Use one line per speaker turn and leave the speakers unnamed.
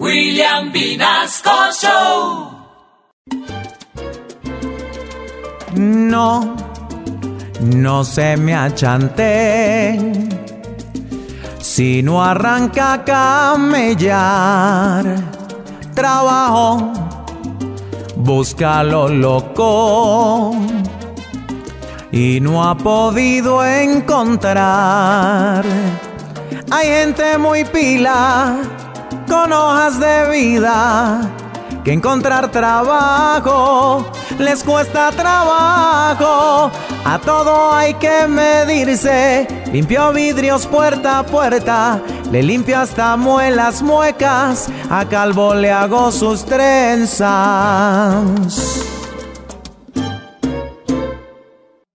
William Vinasco Show.
No, no se me achante. Si no arranca a camellar, trabajo, busca lo loco y no ha podido encontrar. Hay gente muy pila con hojas de vida que encontrar trabajo les cuesta trabajo. A todo hay que medirse. Limpio vidrios puerta a puerta. Le limpio hasta muelas muecas. A Calvo le hago sus trenzas.